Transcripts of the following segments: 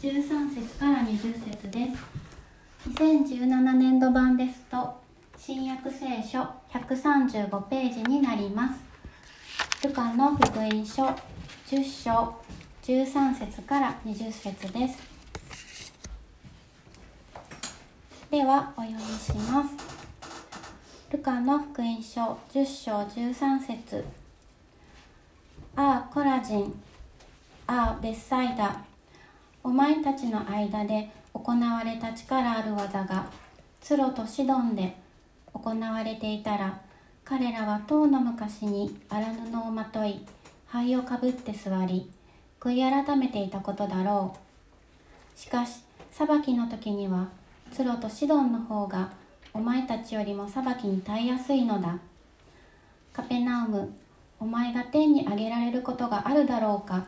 13節から20節です。2017年度版ですと新約聖書135ページになります。ルカの福音書10章13節から20節です。ではお読みします。ルカの福音書10章13節。ああコラジンああベッサイダ。お前たちの間で行われた力ある技がツロとシドンで行われていたら彼らは唐の昔に荒布をまとい灰をかぶって座り悔い改めていたことだろう。しかし裁きの時にはツロとシドンの方がお前たちよりも裁きに耐えやすいのだ。カペナウムお前が天に上げられることがあるだろうか。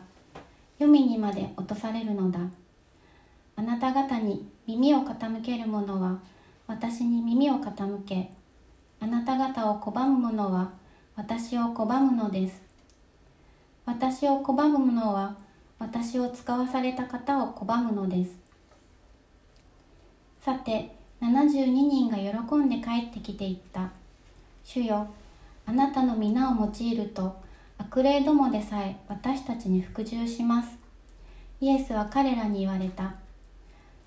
黄泉にまで落とされるのだ。あなた方に耳を傾ける者は私に耳を傾けあなた方を拒む者は私を拒むのです。私を拒む者は私を使わされた方を拒むのです。さて72人が喜んで帰ってきていった。主よあなたの皆を用いると悪霊どもでさえ私たちに服従します。イエスは彼らに言われた。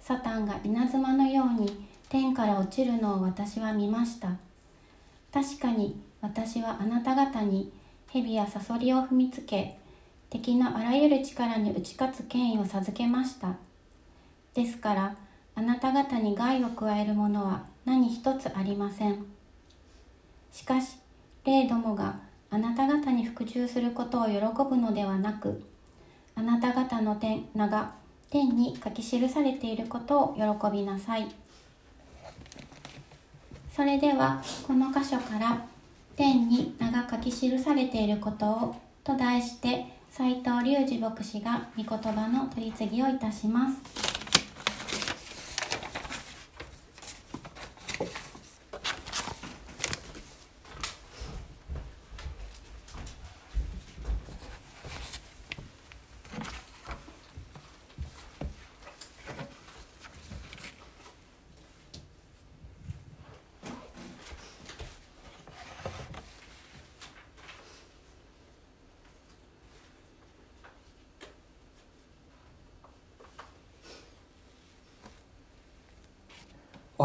サタンが稲妻のように天から落ちるのを私は見ました。確かに私はあなた方に蛇やサソリを踏みつけ敵のあらゆる力に打ち勝つ権威を授けました。ですからあなた方に害を加えるものは何一つありません。しかし霊どもがあなた方に服従することを喜ぶのではなくあなた方の天名が天に書き記されていることを喜びなさいそれではこの箇所から「天に名が書き記されていることを」と題して斉藤隆二牧師が御言葉の取り次ぎをいたします。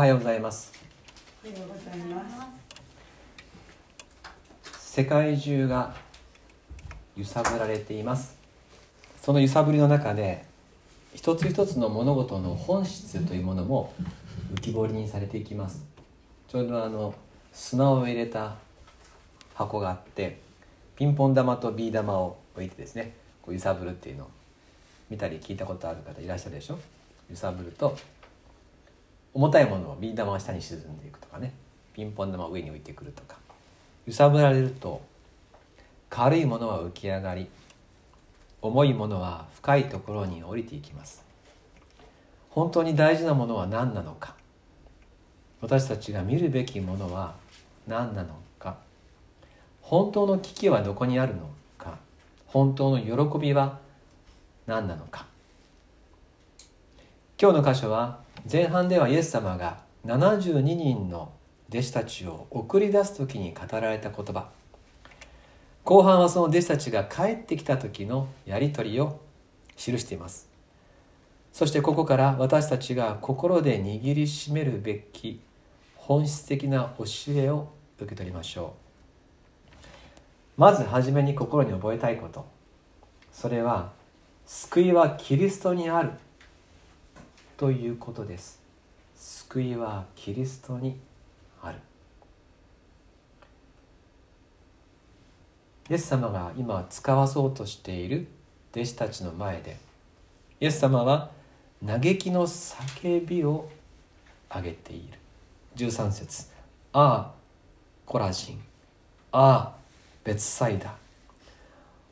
はようございますおはようございます。世界中が揺さぶられています。その揺さぶりの中で一つ一つの物事の本質というものも浮き彫りにされていきます。ちょうどあの砂を入れた箱があってピンポン玉とビー玉を置いてですねこう揺さぶるっていうのを見たり聞いたことある方いらっしゃるでしょ？揺さぶると重たいものをビー玉が下に沈んでいくとかね。ピンポン玉を上に浮いてくるとか。揺さぶられると軽いものは浮き上がり重いものは深いところに降りていきます。本当に大事なものは何なのか。私たちが見るべきものは何なのか。本当の危機はどこにあるのか。本当の喜びは何なのか。今日の箇所は前半ではイエス様が72人の弟子たちを送り出す時に語られた言葉。後半はその弟子たちが帰ってきた時のやり取りを記しています。そしてここから私たちが心で握りしめるべき本質的な教えを受け取りましょう。まず初めに心に覚えたいこと。それは救いはキリストにある。ということです。救いはキリストにある。イエス様が今使わそうとしている弟子たちの前でイエス様は嘆きの叫びを上げている。13節。ああコラジン。ああ別サイダ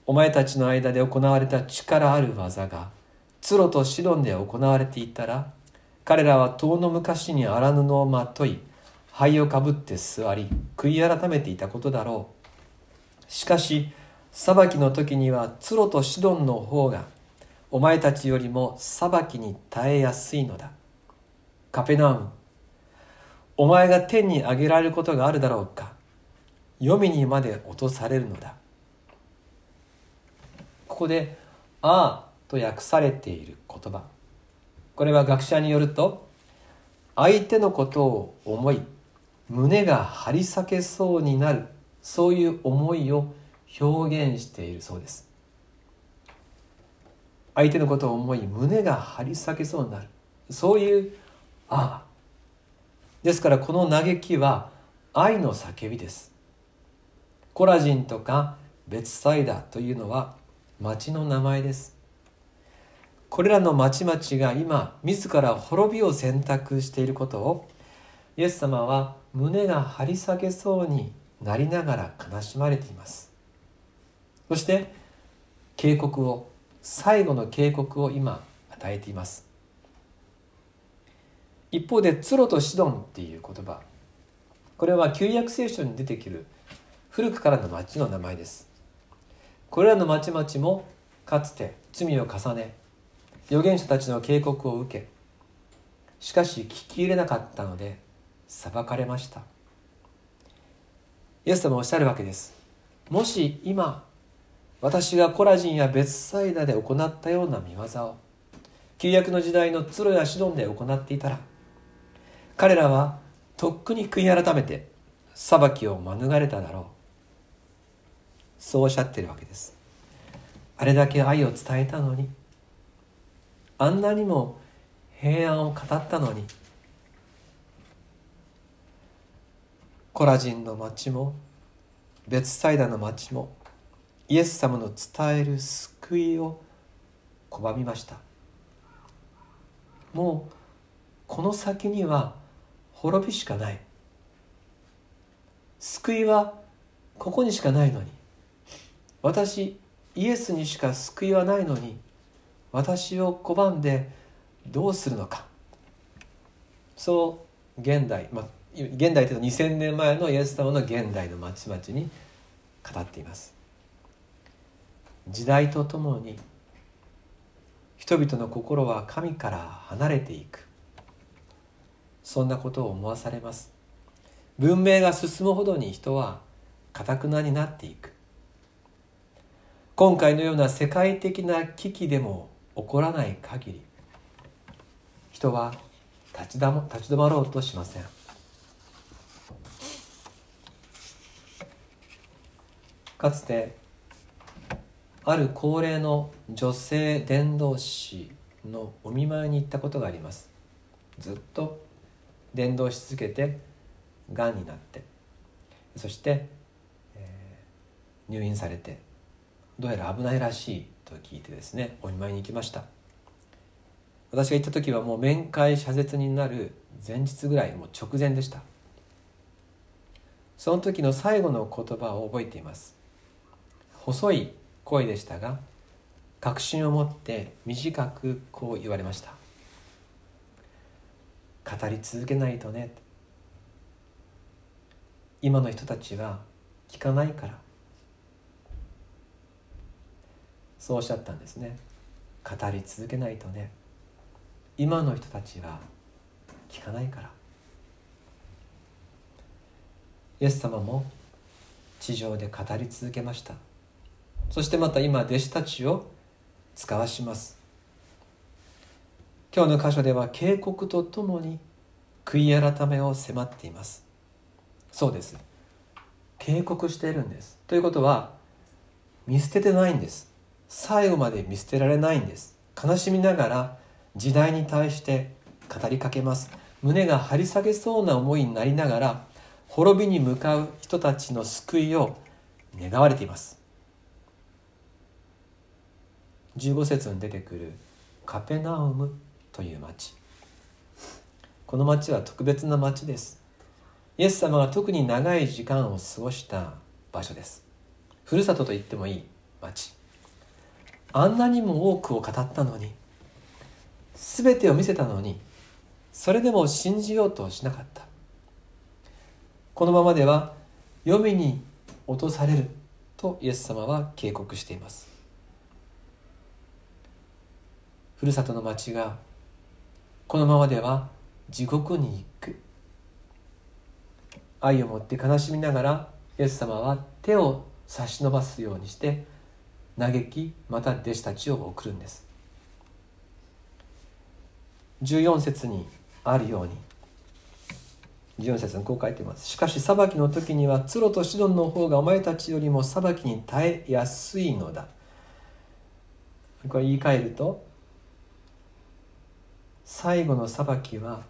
お前たちの間で行われた力ある技がツロとシドンで行われていたら彼らは遠の昔に荒布をまとい灰をかぶって座り悔い改めていたことだろう。しかし裁きの時にはツロとシドンの方がお前たちよりも裁きに耐えやすいのだ。カペナウムお前が天に上げられることがあるだろうか。黄泉にまで落とされるのだ。ここで「ああ」と訳されている言葉。これは学者によると相手のことを思い胸が張り裂けそうになるそういう思いを表現しているそうです。相手のことを思い胸が張り裂けそうになるそういうああですからこの嘆きは愛の叫びです。コラジンとかベツサイダというのは町の名前です。これらの町々が今自ら滅びを選択していることをイエス様は胸が張り裂けそうになりながら悲しまれています。そして警告を最後の警告を今与えています。一方でツロとシドンっていう言葉。これは旧約聖書に出てくる古くからの町の名前です。これらの町々もかつて罪を重ね預言者たちの警告を受けしかし聞き入れなかったので裁かれました。イエス様おっしゃるわけです。もし今私がコラジンや別サイダで行ったような見業を旧約の時代のツロやシドンで行っていたら彼らはとっくに悔い改めて裁きを免れただろう。そうおっしゃってるわけです。あれだけ愛を伝えたのにあんなにも平安を語ったのにコラジンの町も別サイダの町もイエス様の伝える救いを拒みました。もうこの先には滅びしかない。救いはここにしかないのに。私イエスにしか救いはないのに私を拒んでどうするのか。そう現代、まあ、現代というと2000年前のイエス様の現代の町々に語っています。時代とともに人々の心は神から離れていく。そんなことを思わされます。文明が進むほどに人はかたくなになっていく。今回のような世界的な危機でも起こらない限り人は立ち立ち止まろうとしません。かつてある高齢の女性伝道師のお見舞いに行ったことがあります。ずっと伝道し続けてがんになってそして、えー、入院されてどうやら危ないらしいと聞いてですねお見舞いに行きました。私が行った時はもう面会謝絶になる前日ぐらいもう直前でした。その時の最後の言葉を覚えています。細い声でしたが確信を持って短くこう言われました。語り続けないとね。今の人たちは聞かないから。そうおっしゃったんですね。語り続けないとね。今の人たちは聞かないから。イエス様も地上で語り続けました。そしてまた今弟子たちを使わします。今日の箇所では警告とともに悔い改めを迫っています。そうです。警告しているんです。ということは見捨ててないんです。最後まで見捨てられないんです。悲しみながら時代に対して語りかけます。胸が張り下げそうな思いになりながら滅びに向かう人たちの救いを願われています。15節に出てくるカペナウムという町。この町は特別な町です。イエス様が特に長い時間を過ごした場所です。ふるさとと言ってもいい町。あんなにも多くを語ったのに全てを見せたのにそれでも信じようとしなかった。このままでは黄泉に落とされるとイエス様は警告しています。ふるさとの町がこのままでは地獄に行く。愛を持って悲しみながらイエス様は手を差し伸ばすようにして嘆きまた弟子たちを送るんです。14節にあるように。14節にこう書いてます。しかし裁きの時にはツロとシドンの方がお前たちよりも裁きに耐えやすいのだ。これ言い換えると最後の裁きは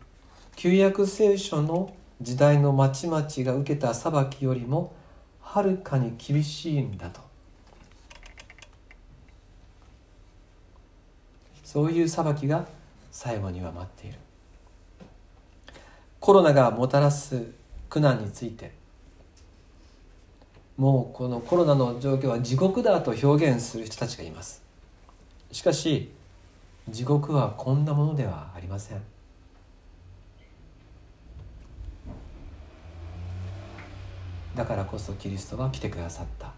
旧約聖書の時代の町々が受けた裁きよりもはるかに厳しいんだと。そういう裁きが最後には待っている。コロナがもたらす苦難についてもうこのコロナの状況は地獄だと表現する人たちがいます。しかし地獄はこんなものではありません。だからこそキリストは来てくださった。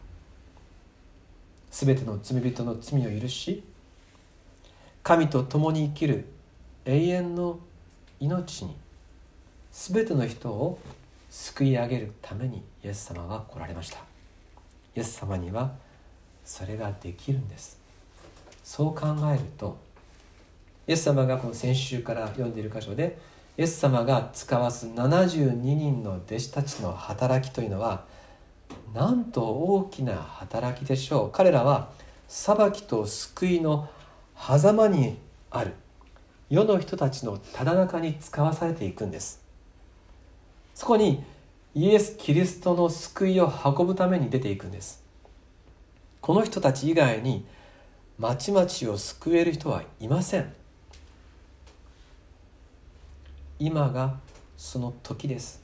全ての罪人の罪を許し神と共に生きる永遠の命に全ての人を救い上げるためにイエス様が来られました。イエス様にはそれができるんです。そう考えるとイエス様がこの先週から読んでいる箇所でイエス様が使わす72人の弟子たちの働きというのはなんと大きな働きでしょう。彼らは裁きと救いの狭間にある。世の人たちのただ中に使わされていくんです。そこにイエス・キリストの救いを運ぶために出ていくんです。この人たち以外に町々を救える人はいません。今がその時です。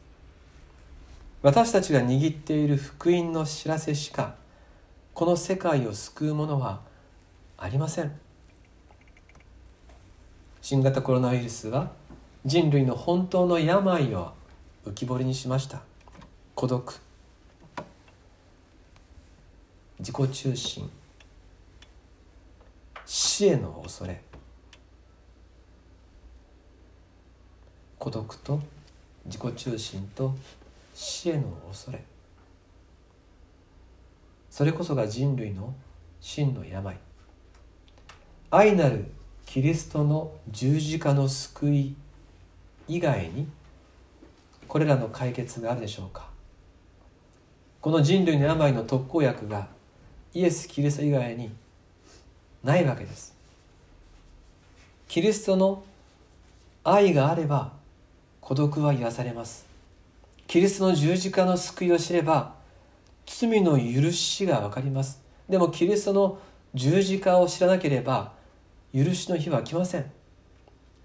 私たちが握っている福音の知らせしかこの世界を救うものはありません。新型コロナウイルスは人類の本当の病を浮き彫りにしました。孤独。自己中心。死への恐れ。孤独と自己中心と死への恐れ。それこそが人類の真の病。愛なるキリストの十字架の救い以外にこれらの解決があるでしょうか？この人類の病の特効薬がイエス・キリスト以外にないわけです。キリストの愛があれば孤独は癒されます。キリストの十字架の救いを知れば罪の許しが分かります。でもキリストの十字架を知らなければ許しの日は来ません。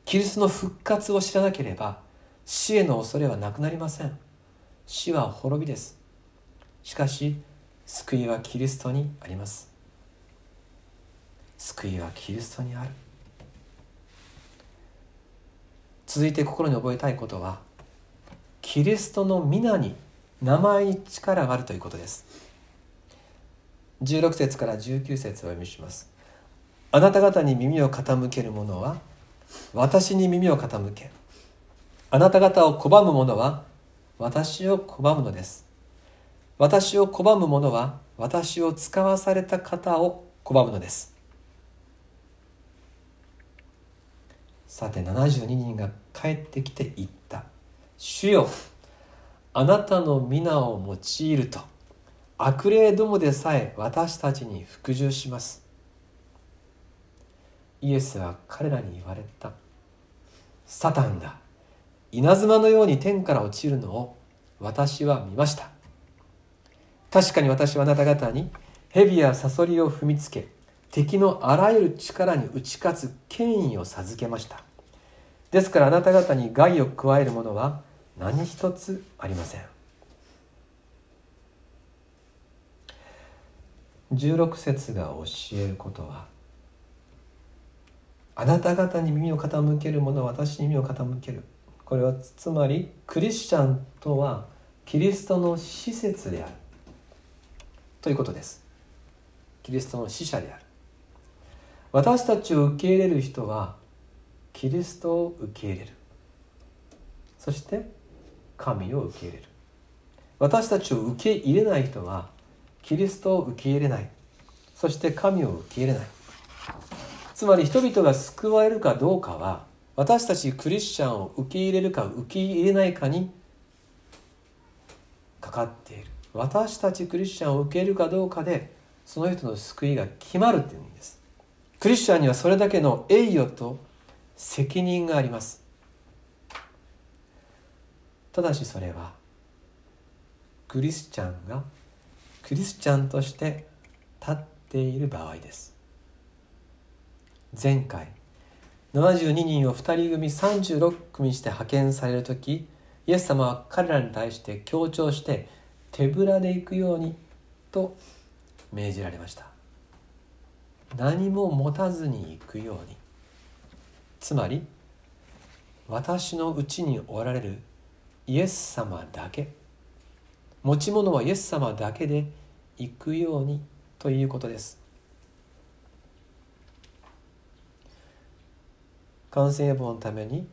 キリストの復活を知らなければ死への恐れはなくなりません。死は滅びです。しかし救いはキリストにあります。救いはキリストにある。続いて心に覚えたいことはキリストの皆に名前に力があるということです。16節から19節をお読みします。あなた方に耳を傾ける者は私に耳を傾け。あなた方を拒む者は私を拒むのです。私を拒む者は私を使わされた方を拒むのです。さて72人が帰ってきて言った「主よあなたの皆を用いると悪霊どもでさえ私たちに服従します」イエスは彼らに言われた「サタンだ稲妻のように天から落ちるのを私は見ました」確かに私はあなた方に蛇やサソリを踏みつけ敵のあらゆる力に打ち勝つ権威を授けました。ですからあなた方に害を加えるものは何一つありません。16節が教えることはあなた方に耳を傾ける者は私に耳を傾ける。これはつまりクリスチャンとはキリストの施設である。ということです。キリストの使者である。私たちを受け入れる人はキリストを受け入れる。そして神を受け入れる。私たちを受け入れない人はキリストを受け入れない。そして神を受け入れない。つまり人々が救われるかどうかは私たちクリスチャンを受け入れるか受け入れないかにかかっている。私たちクリスチャンを受け入れるかどうかでその人の救いが決まるっていうんです。クリスチャンにはそれだけの栄誉と責任があります。ただしそれはクリスチャンがクリスチャンとして立っている場合です。前回。72人を2人組36組にして派遣される時イエス様は彼らに対して強調して手ぶらで行くようにと命じられました。何も持たずに行くように。つまり私のうちにおられるイエス様だけ。持ち物はイエス様だけで行くようにということです。感染予防のために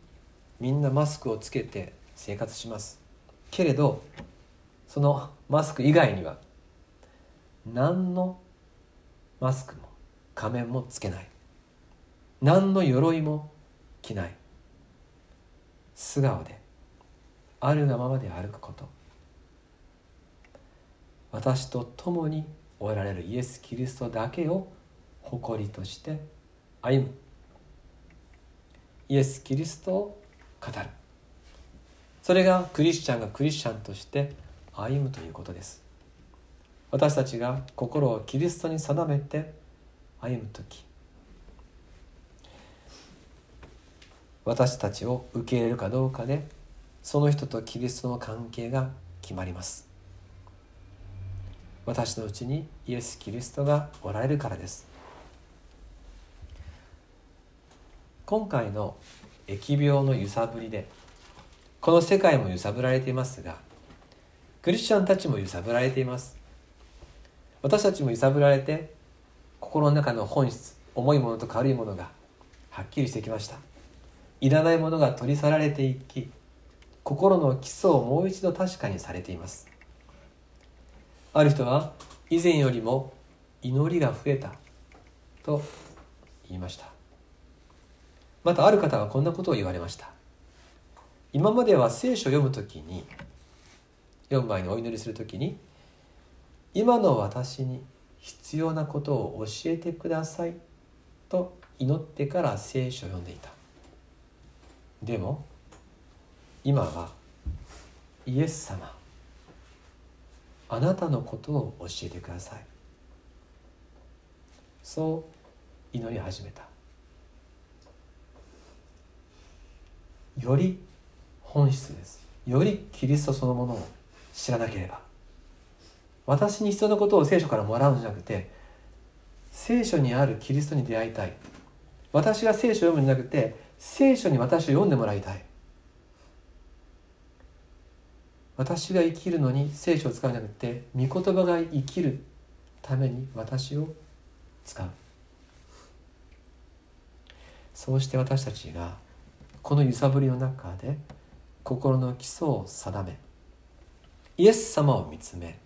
みんなマスクをつけて生活します。けれどそのマスク以外には何のマスクも仮面もつけない。何の鎧も着ない。素顔であるがままで歩くこと。私と共におられるイエス・キリストだけを誇りとして歩む。イエス・キリストを語る。それがクリスチャンがクリスチャンとして歩むということです。私たちが心をキリストに定めて歩む時。私たちを受け入れるかどうかでその人とキリストの関係が決まります。私のうちにイエス・キリストがおられるからです。今回の疫病の揺さぶりでこの世界も揺さぶられていますがクリスチャンたちも揺さぶられています。私たちも揺さぶられて心の中の本質重いものと軽いものがはっきりしてきました。いらないものが取り去られていき心の基礎をもう一度確かにされています。ある人は以前よりも祈りが増えたと言いました。またある方はこんなことを言われました。今までは聖書を読むときに読む前にお祈りするときに今の私に必要なことを教えてくださいと祈ってから聖書を読んでいた。でも今はイエス様あなたのことを教えてください。そう祈り始めた。より本質です。よりキリストそのものを知らなければ。私に必要なことを聖書からもらうんじゃなくて聖書にあるキリストに出会いたい。私が聖書を読むんじゃなくて聖書に私を読んでもらいたい。私が生きるのに聖書を使うんじゃなくて御言葉が生きるために私を使う。そうして私たちがこの揺さぶりの中で心の基礎を定めイエス様を見つめ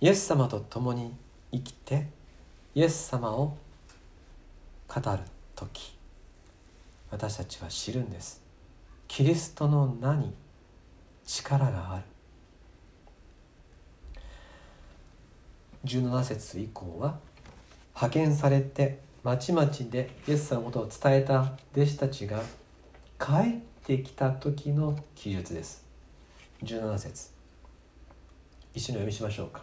イエス様と共に生きてイエス様を語る時私たちは知るんです。キリストの名に力がある。17節以降は派遣されて町々でイエス様のことを伝えた弟子たちが帰ってきた時の記述です。17節。一緒にお読みしましょうか。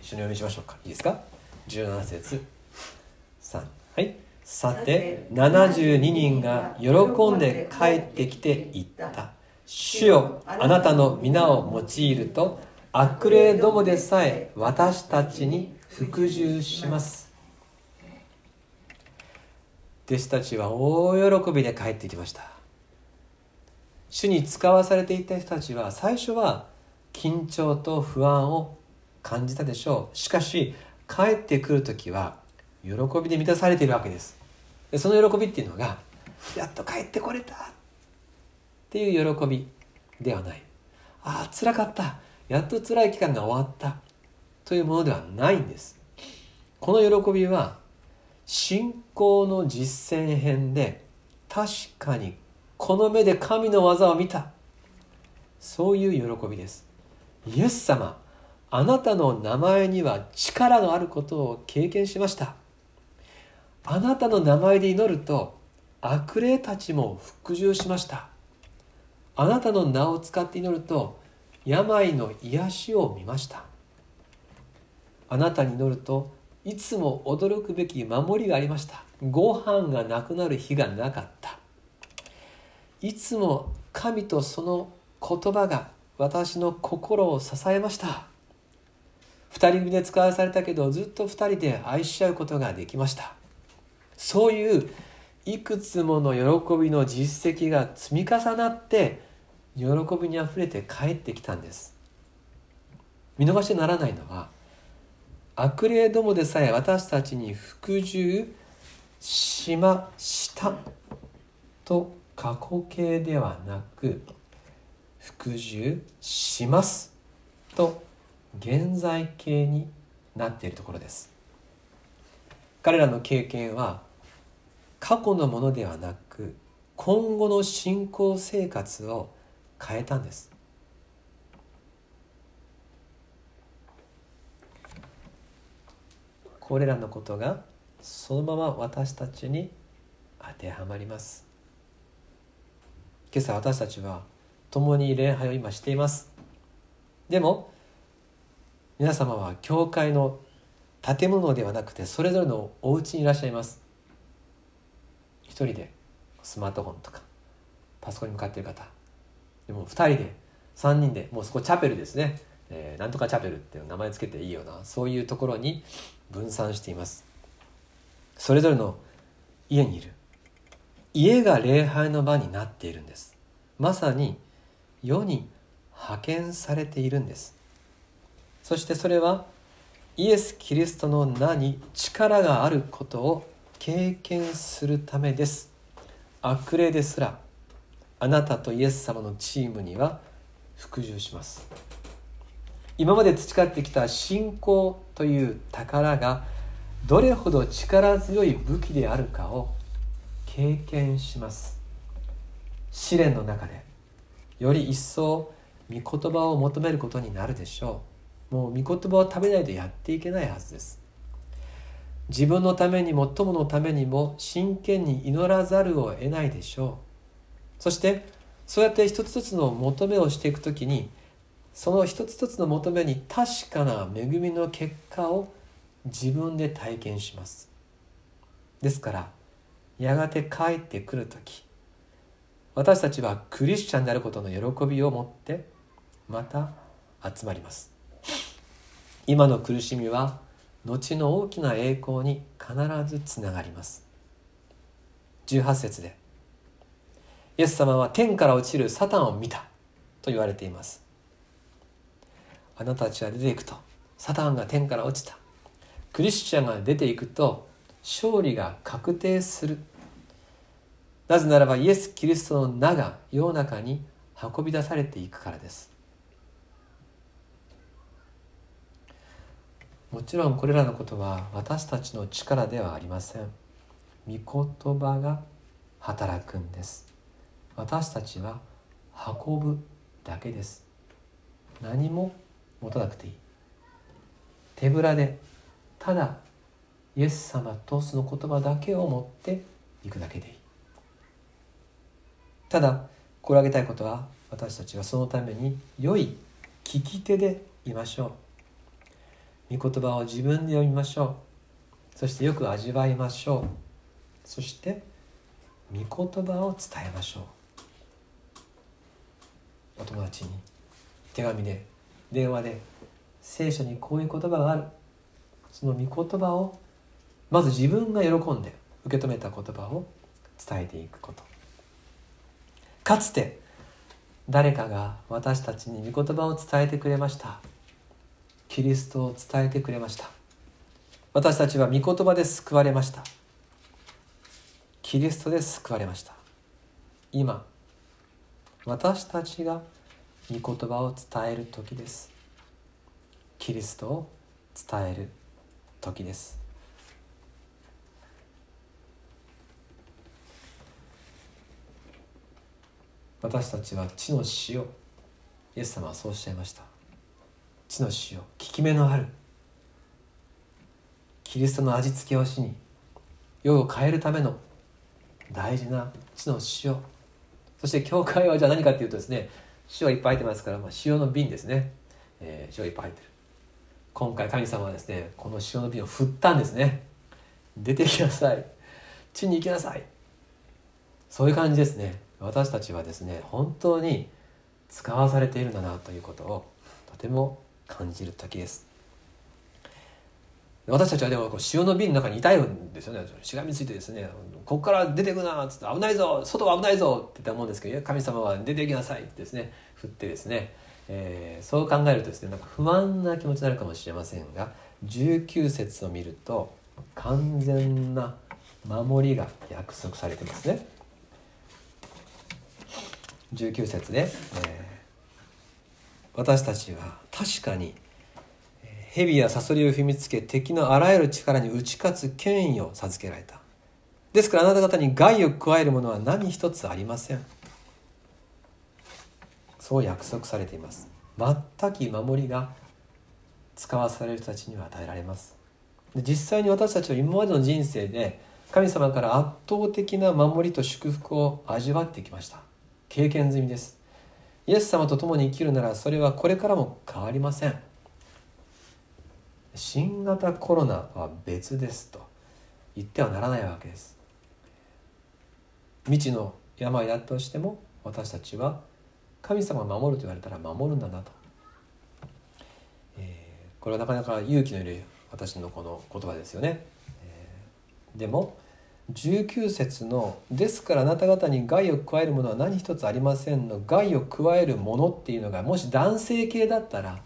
一緒にお読みしましょうか。いいですか？17節。3はい。さて72人が喜んで帰ってきて言った。主よあなたの皆を用いると悪霊どもでさえ私たちに服従します。弟子たちは大喜びで帰ってきました主に使わされていた人たちは最初は緊張と不安を感じたでしょう。しかし帰ってくる時は喜びで満たされているわけです。でその喜びっていうのがやっと帰ってこれたっていう喜びではない。ああ辛かった。やっと辛い期間が終わった。というものではないんです。この喜びは信仰の実践編で確かにこの目で神の技を見た。そういう喜びです。イエス様あなたの名前には力があることを経験しました。あなたの名前で祈ると悪霊たちも服従しました。あなたの名を使って祈ると病の癒しを見ました。あなたに祈るといつも驚くべき守りがありました。ご飯がなくなる日がなかった。いつも神とその言葉が私の心を支えました。二人組で使わされたけどずっと二人で愛し合うことができました。そういういくつもの喜びの実績が積み重なって喜びにあふれて帰ってきたんです。見逃してならないのは悪霊どもでさえ私たちに服従しましたと過去形ではなく服従します。と現在形になっているところです。彼らの経験は過去のものではなく今後の信仰生活を変えたんです。これらのことがそのまま私たちに当てはまります。今朝私たちは共に礼拝を今しています。でも皆様は教会の建物ではなくてそれぞれのお家にいらっしゃいます。一人でスマートフォンとかパソコンに向かっている方。でも2人で3人でもうそこチャペルですね、えー、なんとかチャペルっていう名前つけていいようなそういうところに分散しています。それぞれの家にいる。家が礼拝の場になっているんです。まさに世に派遣されているんです。そしてそれはイエス・キリストの名に力があることを経験するためです。悪霊ですらあなたとイエス様のチームには服従します。今まで培ってきた信仰という宝がどれほど力強い武器であるかを経験します。試練の中でより一層御言葉を求めることになるでしょう。もう御言葉を食べないとやっていけないはずです。自分のために最ものためにも真剣に祈らざるを得ないでしょう。そしてそうやって一つ一つの求めをしていくときにその一つ一つの求めに確かな恵みの結果を自分で体験します。ですからやがて帰ってくる時私たちはクリスチャンであることの喜びを持ってまた集まります。今の苦しみは後の大きな栄光に必ずつながります。18節でイエス様は天から落ちるサタンを見たと言われています。あなたたちは出ていくとサタンが天から落ちた。クリスチャンが出ていくと勝利が確定する。なぜならばイエス・キリストの名が世の中に運び出されていくからです。もちろんこれらのことは私たちの力ではありません。御言葉が働くんです。私たちは運ぶだけです。何も持たなくていい。手ぶらでただイエス様とその言葉だけを持っていくだけでいい。ただ心がけたいことは私たちはそのために良い聞き手でいましょう。御言葉を自分で読みましょう。そしてよく味わいましょう。そして御言葉を伝えましょう。お友達に手紙で電話で聖書にこういう言葉がある。その御言葉をまず自分が喜んで受け止めた言葉を伝えていくこと。かつて誰かが私たちに御言葉を伝えてくれました。キリストを伝えてくれました。私たちは御言葉で救われました。キリストで救われました。今私たちが御言葉を伝える時です。キリストを伝える時です。私たちは地の塩イエス様はそうおっしゃいました。地の塩効き目のあるキリストの味付けをしに世を変えるための大事な地の塩。そして教会はじゃあ何かっていうとですね塩がいっぱい入ってますから、まあ、塩の瓶ですね、えー、塩いっぱい入ってる。今回神様はですねこの塩の瓶を振ったんですね。出てきなさい。地に行きなさい。そういう感じですね。私たちはですね本当に使わされているんだなということをとても感じる時です私たちはでもこう塩の瓶の中にいたいんですよねしがみついてですね「ここから出てくな」っつって「危ないぞ外は危ないぞ」って言った思うんですけど神様は出ていきなさいってですね振ってですね、えー、そう考えるとですねなんか不安な気持ちになるかもしれませんが19節を見ると完全な守りが約束されてますね。19節で、えー、私たちは確かに蛇やサソリを踏みつけ敵のあらゆる力に打ち勝つ権威を授けられた。ですからあなた方に害を加えるものは何一つありません。そう約束されています。全き守りが使わされる人たちには与えられます。で実際に私たちは今までの人生で神様から圧倒的な守りと祝福を味わってきました。経験済みです。イエス様と共に生きるならそれはこれからも変わりません。新型コロナは別ですと言ってはならないわけです。未知の病だとしても私たちは神様を守ると言われたら守るんだなと、えー、これはなかなか勇気のいる私のこの言葉ですよね、えー、でも19節の「ですからあなた方に害を加えるものは何一つありません」の「害を加えるもの」っていうのがもし男性系だったら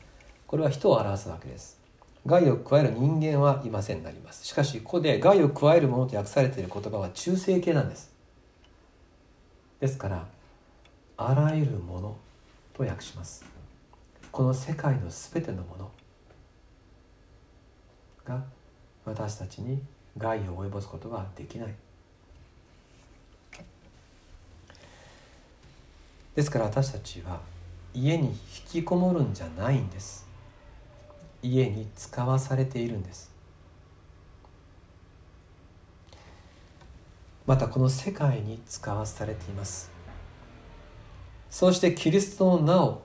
これは人を表すわけです。害を加える人間はいませんなります。しかしここで害を加えるものと訳されている言葉は中性形なんです。ですからあらゆるものと訳します。この世界の全てのものが私たちに害を及ぼすことはできない。ですから私たちは家に引きこもるんじゃないんです。家に使わされているんです。またこの世界に使わされています。そしてキリストの名を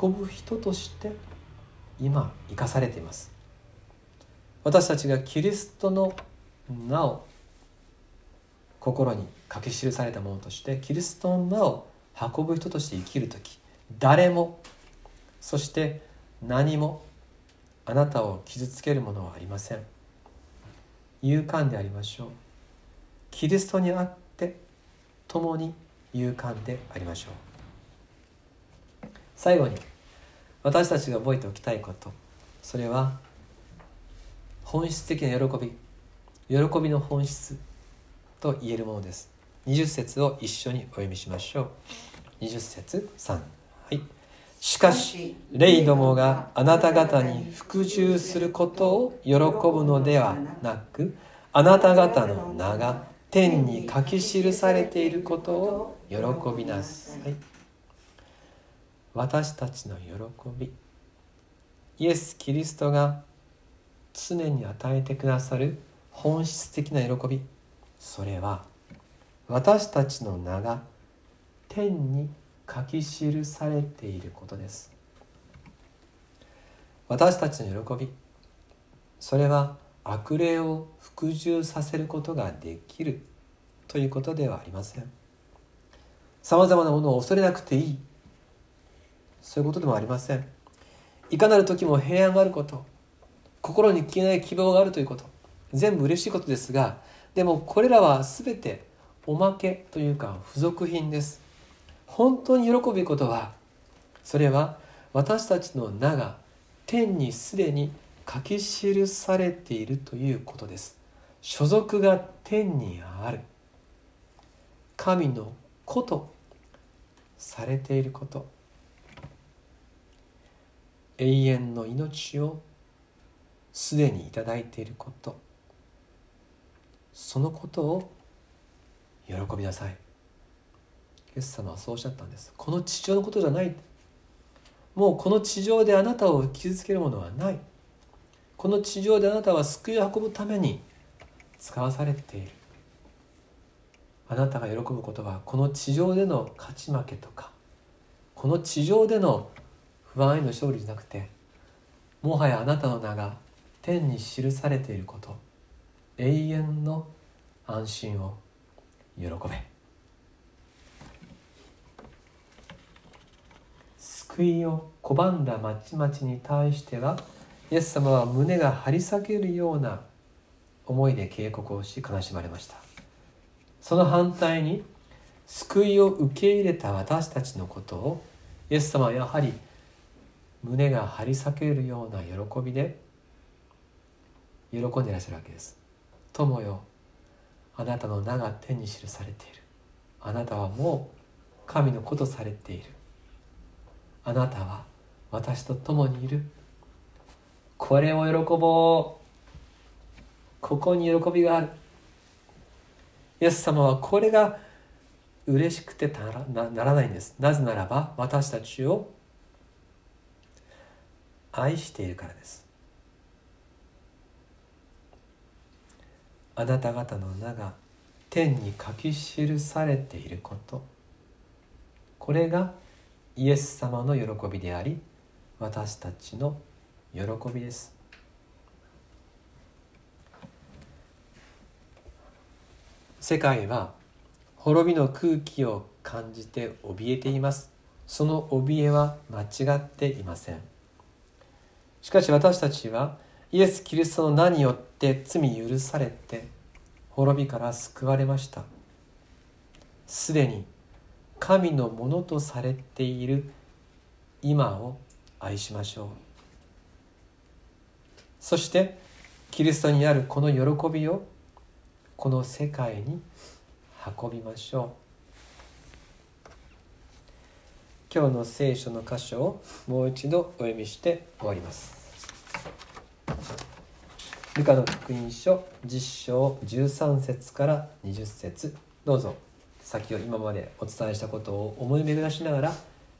運ぶ人として今生かされています。私たちがキリストの名を心に書き記されたものとしてキリストの名を運ぶ人として生きる時誰もそして何もあなたを傷つけるものはありません。勇敢でありましょう。キリストにあって共に勇敢でありましょう。最後に私たちが覚えておきたいこと。それは本質的な喜び。喜びの本質と言えるものです。20節を一緒にお読みしましょう。20節3はい。しかし霊どもがあなた方に服従することを喜ぶのではなくあなた方の名が天に書き記されていることを喜びなさい。私たちの喜び。イエス・キリストが常に与えてくださる本質的な喜び。それは私たちの名が天に書き記されていることです。私たちの喜びそれは悪霊を服従させることができるということではありません。さまざまなものを恐れなくていいそういうことでもありません。いかなる時も平安があること心に消えない希望があるということ。全部嬉しいことですがでもこれらは全ておまけというか付属品です。本当に喜ぶことはそれは私たちの名が天にすでに書き記されているということです。所属が天にある。神の子とされていること。永遠の命をすでにいただいていること。そのことを喜びなさい。イエス様はそうおっしゃったんです。この地上のことじゃない。もうこの地上であなたを傷つけるものはない。この地上であなたは救いを運ぶために使わされている。あなたが喜ぶことはこの地上での勝ち負けとかこの地上での不安への勝利じゃなくてもはやあなたの名が天に記されていること。永遠の安心を喜べ。救いを拒んだまちまちに対してはイエス様は胸が張り裂けるような思いで警告をし悲しまれました。その反対に救いを受け入れた私たちのことをイエス様はやはり胸が張り裂けるような喜びで喜んでいらっしゃるわけです。友よあなたの名が天に記されている。あなたはもう神の子とされている。あなたは私と共にいる。これを喜ぼう。ここに喜びがある。イエス様はこれが嬉しくてならならないんです。なぜならば私たちを愛しているからです。あなた方の名が天に書き記されていること。これがイエス様の喜びであり私たちの喜びです。世界は滅びの空気を感じて怯えています。その怯えは間違っていません。しかし私たちはイエス・キリストの名によって罪許されて滅びから救われました。すでに神のものとされている今を愛しましょう。そしてキリストにあるこの喜びをこの世界に運びましょう。今日の聖書の箇所をもう一度お読みして終わります。ルカの福音書10章13節から20節どうぞ先を今までお伝えしたことを思い巡らしながら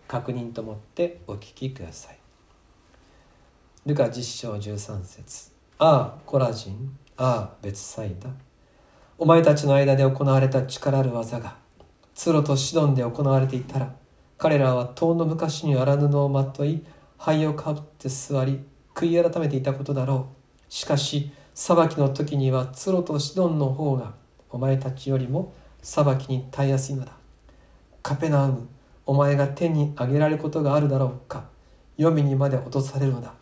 確認と思ってお聞きください。ルカ10章13節。ああコラジンああ別サイダ。お前たちの間で行われた力ある技がツロとシドンで行われていたら彼らは遠の昔に荒布をまとい灰をかぶって座り悔い改めていたことだろう。しかし裁きの時にはツロとシドンの方がお前たちよりも裁きに耐えやすいのだ。カペナウムお前が天に上げられることがあるだろうか。黄泉にまで落とされるのだ。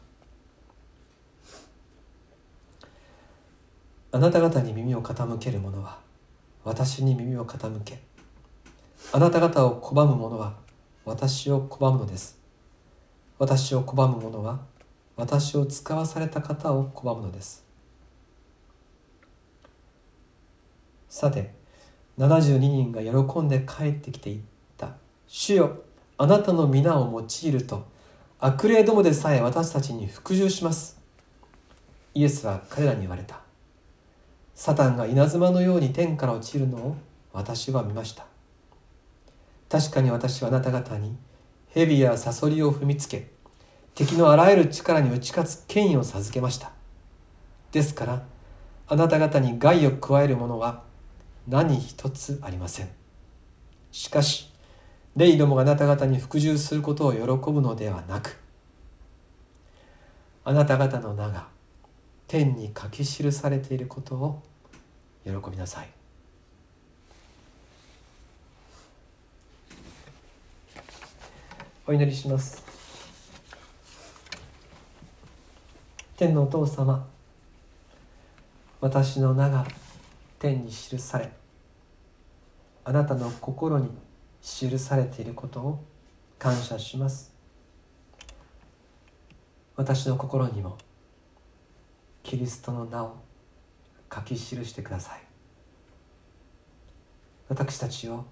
あなた方に耳を傾ける者は私に耳を傾け。あなた方を拒む者は私を拒むのです。私を拒む者は私を使わされた方を拒むのです。さて72人が喜んで帰ってきていった。主よあなたの皆を用いると悪霊どもでさえ私たちに服従します。イエスは彼らに言われた。サタンが稲妻のように天から落ちるのを私は見ました。確かに私はあなた方に蛇やサソリを踏みつけ敵のあらゆる力に打ち勝つ権威を授けました。ですからあなた方に害を加えるものは何一つありません。しかし霊どもがあなた方に服従することを喜ぶのではなくあなた方の名が天に書き記されていることを喜びなさい。お祈りします。天のお父様私の名が天に記されあなたの心に記されていることを感謝します。私の心にもキリストの名を書き記してください。私たちを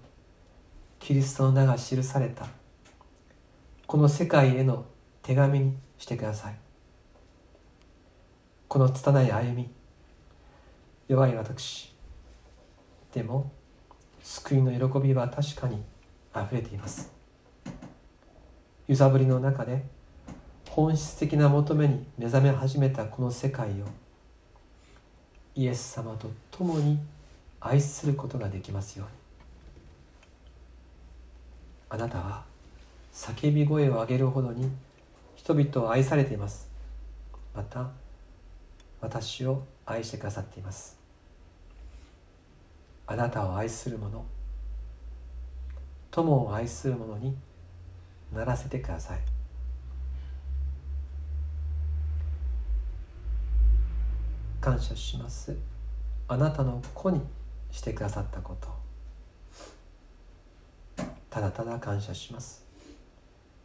キリストの名が記されたこの世界への手紙にしてください。この拙い歩み弱い私。でも救いの喜びは確かにあふれています。揺さぶりの中で本質的な求めに目覚め始めたこの世界をイエス様と共に愛することができますように。あなたは叫び声を上げるほどに人々を愛されています。また私を愛してくださっています。あなたを愛する者友を愛する者にならせてください。感謝します。あなたの子にしてくださったこと。ただただ感謝します。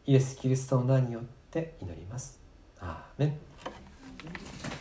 イエス・キリストの名によって祈ります。アーメン。